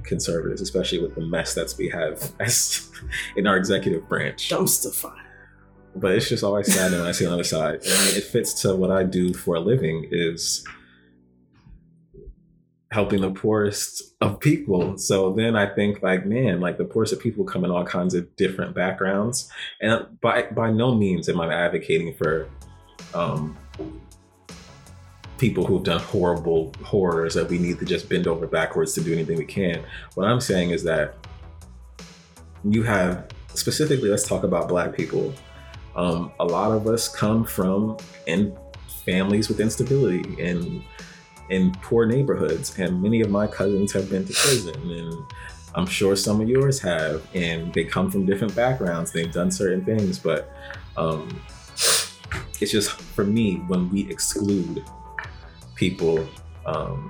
conservatives, especially with the mess that we have as in our executive branch. Dumpster fire. But it's just always sad when I see on the other side. I mean, it fits to what I do for a living is helping the poorest of people. So then I think like, man, like the poorest of people come in all kinds of different backgrounds. And by by no means am I advocating for um people who've done horrible horrors that we need to just bend over backwards to do anything we can. What I'm saying is that you have specifically let's talk about black people um, a lot of us come from in families with instability and in poor neighborhoods and many of my cousins have been to prison and i'm sure some of yours have and they come from different backgrounds they've done certain things but um, it's just for me when we exclude people um,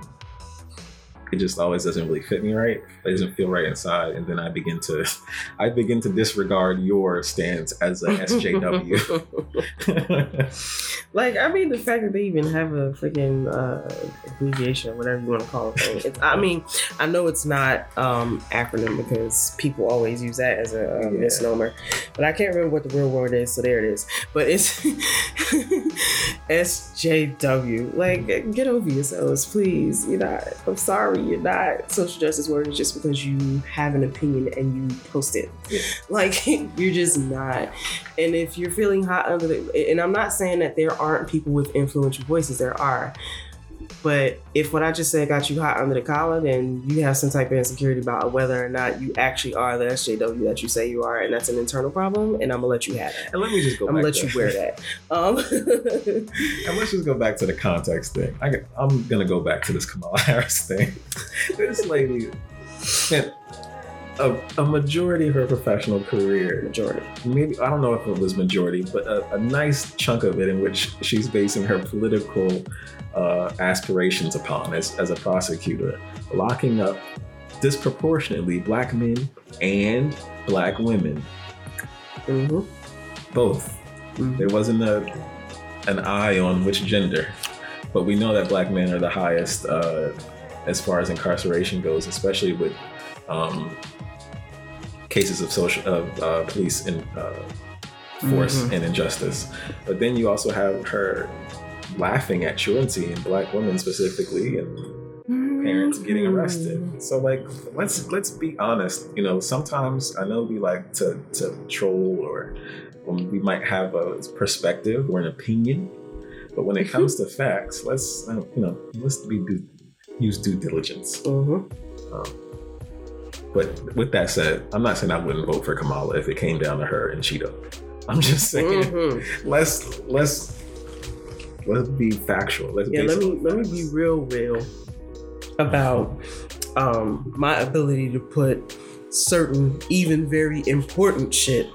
it just always doesn't really fit me right. It doesn't feel right inside, and then I begin to, I begin to disregard your stance as a SJW. like, I mean, the fact that they even have a freaking uh, abbreviation or whatever you want to call it. It's, I mean, I know it's not um, acronym because people always use that as a, um, Yeah. misnomer, but I can't remember what the real word is, so there it is. But it's SJW. Like, get over yourselves, please. You know. I'm sorry, you're not social justice warriors just because you have an opinion and you post it. Yeah. Like, you're just not. And if you're feeling hot under the, and I'm not saying that there aren't people with influential voices, there are. But if what I just said got you hot under the collar, then you have some type of insecurity about whether or not you actually are the SJW that you say you are, and that's an internal problem. And I'm gonna let you have it. and let me just go. I'm gonna let to- you wear that. Um, And let's just go back to the context thing. I, I'm gonna go back to this Kamala Harris thing. this lady spent a, a majority of her professional career majority. maybe I don't know if it was majority, but a, a nice chunk of it in which she's basing her political uh, aspirations upon as, as a prosecutor, locking up disproportionately black men and black women, hmm both. Mhm. There wasn't a an eye on which gender, but we know that black men are the highest uh, as far as incarceration goes, especially with um, cases of social of uh, police and uh, force Mhm. and injustice. But then you also have her laughing at truancy and black women specifically, and parents getting Mm-hmm. arrested. So like let's let's be honest. You know, sometimes I know we like to to troll or when we might have a perspective or an opinion, but when it comes to facts, let's you know let's be due, use due diligence. Mhm. But with that said, I'm not saying I wouldn't vote for Kamala if it came down to her and Cheeto. I'm just saying Mhm. let's let's let's be factual. Let's Yeah, let me let me be real, real about um, my ability to put certain, even very important shit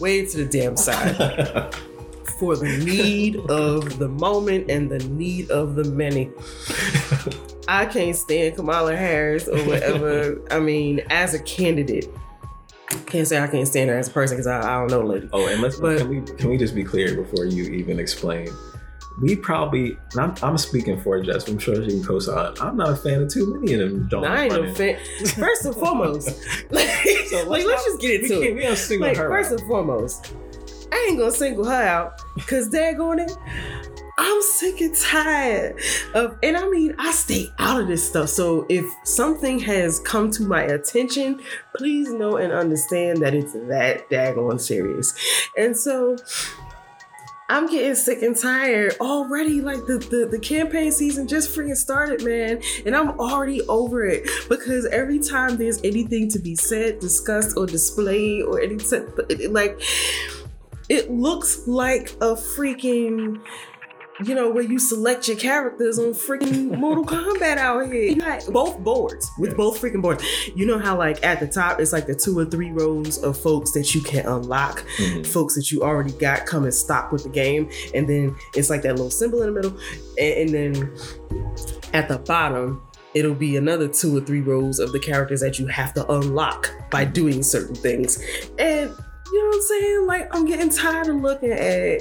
way to the damn side for the need of the moment and the need of the many. I can't stand Kamala Harris or whatever. I mean, as a candidate, can't say I can't stand her as a person because I, I don't know, lady. Oh, and let's But- can we can we just be clear before you even explain? We probably I'm, I'm speaking for Jess. I'm sure she can co-sign. I'm not a fan of too many of them. Don't I ain't no fan. First and foremost, like, So like, let's just get we into can't, it. we don't single Like her first out. and foremost, I ain't gonna single her out because daggone it, I I'm sick and tired of, and I mean, I stay out of this stuff. So if something has come to my attention, please know and understand that it's that daggone serious. And so I'm getting sick and tired already. Like the, the, the campaign season just freaking started, man. And I'm already over it because every time there's anything to be said, discussed, or displayed, or anything, like, it looks like a freaking you know, where you select your characters on freaking Mortal Kombat out here. You got both boards with both freaking boards. You know how like at the top it's like the two or three rows of folks that you can unlock, Mhm. folks that you already got come and stock with the game, and then it's like that little symbol in the middle, and, and then at the bottom. It'll be another two or three rows of the characters that you have to unlock by doing certain things. And you know what I'm saying? Like, I'm getting tired of looking at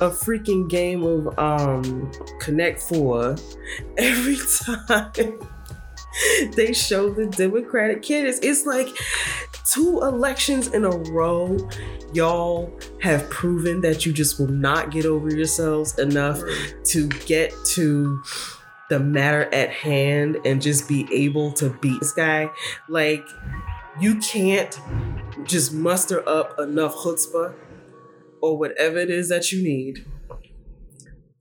a freaking game of um Connect Four every time they show the Democratic candidates. It's like two elections in a row. Y'all have proven that you just will not get over yourselves enough to get to the matter at hand and just be able to beat this guy. Like, you can't just muster up enough chutzpah or whatever it is that you need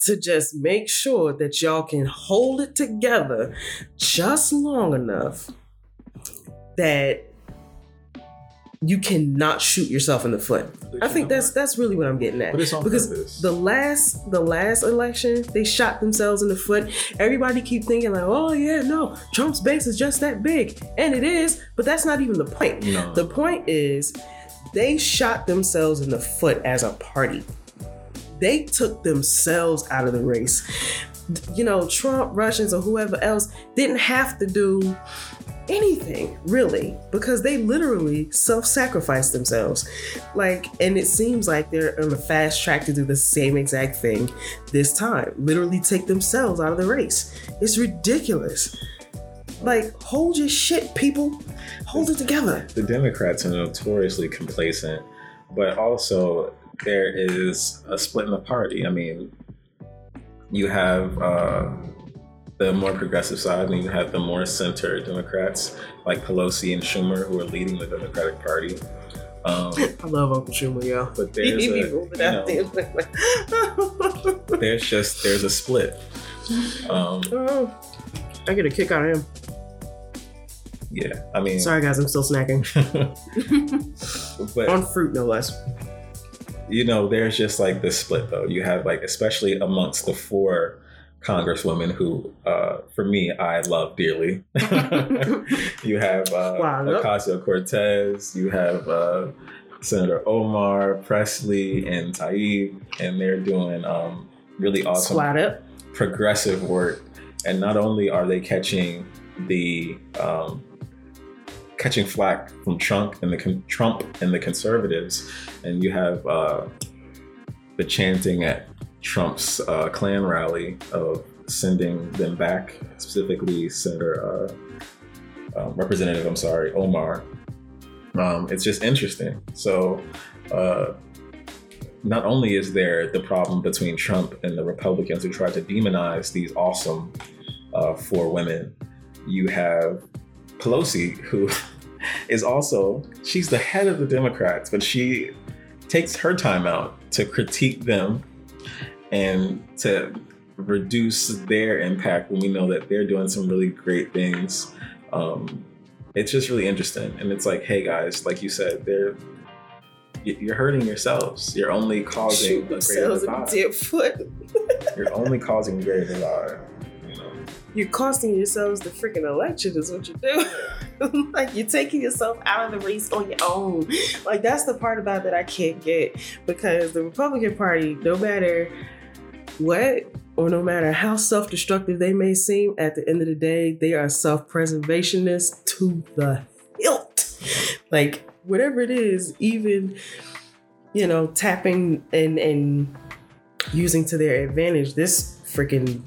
to just make sure that y'all can hold it together just long enough that you cannot shoot yourself in the foot. I think that's that's really what I'm getting at But it's on because purpose. the last the last election they shot themselves in the foot everybody keep thinking like oh yeah no trump's base is just that big and it is but that's not even the point No. the point is they shot themselves in the foot as a party. They took themselves out of the race. You know trump russians or whoever else didn't have to do anything really because they literally self-sacrificed themselves. Like and it seems like they're on a fast track to do the same exact thing this time. Literally take themselves out of the race. It's ridiculous like hold your shit people hold it together the Democrats are notoriously complacent, but also there is a split in the party. I mean, you have uh, the more progressive side, and you have the more center Democrats like Pelosi and Schumer, who are leading the Democratic Party. Um, i love uncle schumer yo but there's he a, you know, there's just there's a split. Um, Oh, I get a kick out of him. Yeah, I mean, Sorry, guys, I'm still snacking but on fruit, no less. you know, there's just like this split though. You have like, especially amongst the four congresswomen who, uh, for me, I love dearly. you have uh, Wow, nope. Ocasio Cortez. You have uh, Senator Omar Presley and Tlaib, and they're doing um, really awesome up. progressive work. And not only are they catching the um, catching flack from Trump and the Trump and the conservatives, and you have uh, the chanting at Trump's uh, Klan rally of sending them back, specifically Senator uh, um, Representative, I'm sorry, Omar. Um, it's just interesting. So. Uh, not only is there the problem between Trump and the Republicans who try to demonize these awesome uh, four women, you have Pelosi, who is also, she's the head of the Democrats, but she takes her time out to critique them and to reduce their impact when we know that they're doing some really great things. Um, it's just really interesting. And it's like, hey guys, like you said, they're you're hurting yourselves. You're only causing Shoot a greater themselves in the divide. foot. You're only causing greater divide. You're costing yourselves the freaking election, is what you do. like you're taking yourself out of the race on your own. Like that's the part about that I can't get because the Republican Party, no matter what or no matter how self-destructive they may seem, at the end of the day, they are self-preservationists to the hilt. Like whatever it is, even you know, tapping and and using to their advantage this freaking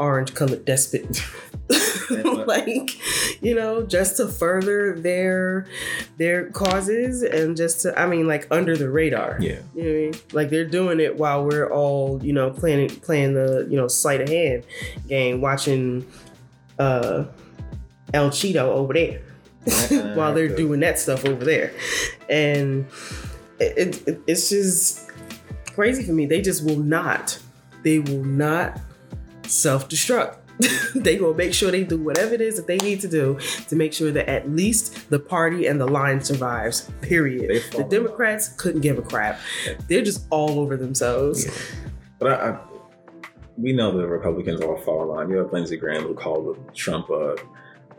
orange colored despot. like, you know, just to further their their causes and just to I mean like under the radar. Yeah. You know what I mean? Like they're doing it while we're all, you know, playing playing the, you know, sleight of hand game, watching uh El Cheeto over there while they're doing that stuff over there. And it, it, it's just crazy for me. They just will not, they will not self destruct. they will make sure they do whatever it is that they need to do to make sure that at least the party and the line survives. Period. The Democrats couldn't give a crap. They're just all over themselves. Yeah. But I, I, we know the Republicans all fall in line. You have Lindsey Graham who called Trump a,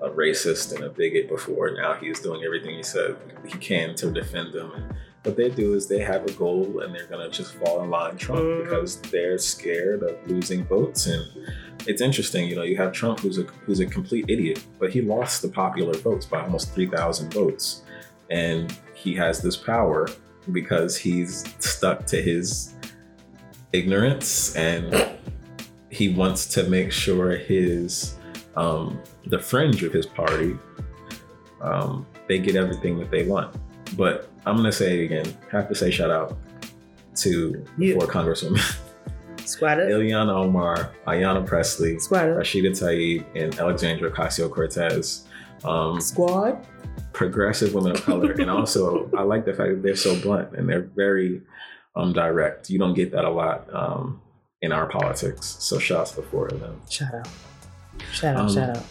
a racist and a bigot before. Now he's doing everything he said he can to defend them. And what they do is they have a goal and they're gonna just fall in line Trump Mhm. because they're scared of losing votes. And it's interesting, you know, you have Trump who's a who's a complete idiot, but he lost the popular votes by almost three thousand votes, and he has this power because he's stuck to his ignorance and he wants to make sure his um, the fringe of his party um, they get everything that they want but i'm going to say it again have to say shout out to four congresswomen Squad up. ilhan omar ayanna presley Squad up. rashida tlaib and alexandra ocasio-cortez um, Squad. progressive women of color and also i like the fact that they're so blunt and they're very um, direct you don't get that a lot um, in our politics so shouts to the four of them Shout out. Shout out, Um, shout out.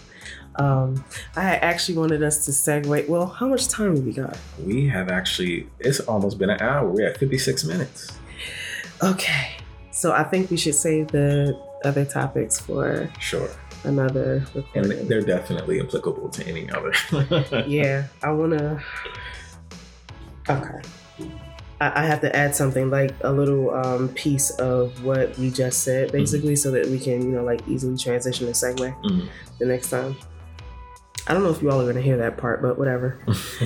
Um, I actually wanted us to segue. Well, how much time have we got? we have actually it's almost been an hour we're at 56 minutes Okay. So I think we should save the other topics for sure another recording. and they're definitely applicable to any other yeah, I wanna. Okay. I have to add something like a little um, piece of what we just said, basically, so that we can, you know, like easily transition and segue Mhm. the next time. I don't know if you all are gonna hear that part, but whatever.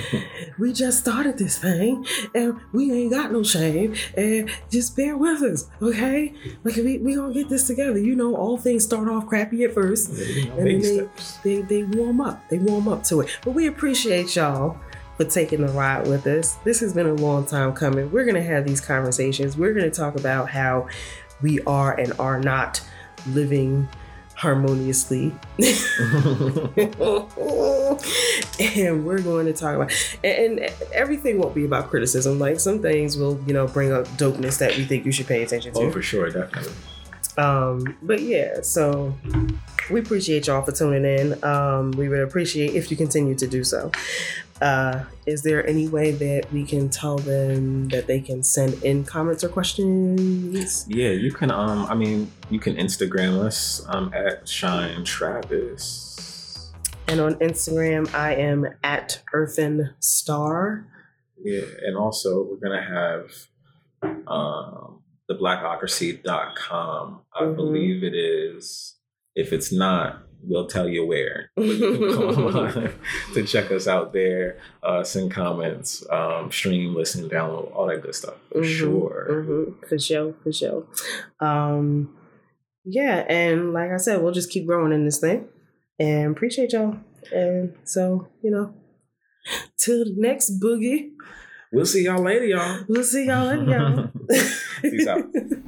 we just started this thing and we ain't got no shame and just bear with us okay? Like we, we gonna get this together. You know all things start off crappy at first know, And then steps. they, they warm up. They warm up to it. But we appreciate y'all for taking the ride with us. This has been a long time coming. We're gonna have these conversations. We're gonna talk about how we are and are not living harmoniously. And we're going to talk about and, and everything won't be about criticism. Like some things will you know bring up dopeness that we think you should pay attention to. Oh for sure definitely. Um but yeah so we appreciate y'all for tuning in. Um we would appreciate if you continue to do so uh is there any way that we can tell them that they can send in comments or questions yeah you can um i mean you can instagram us um at shine travis and on instagram i am at earthen star Yeah, and also we're gonna have um, the blackocracy.com. I Mhm. believe it is. If it's not, we'll tell you where. But you can go online to check us out there, uh, send comments, um, stream, listen, download, all that good stuff. For Mhm, sure. mhm, for sure, for sure. Um, yeah, and like I said, we'll just keep growing in this thing, and appreciate y'all. And so, you know, till the next boogie, We'll see y'all later, y'all. we'll see y'all later, y'all. Peace out.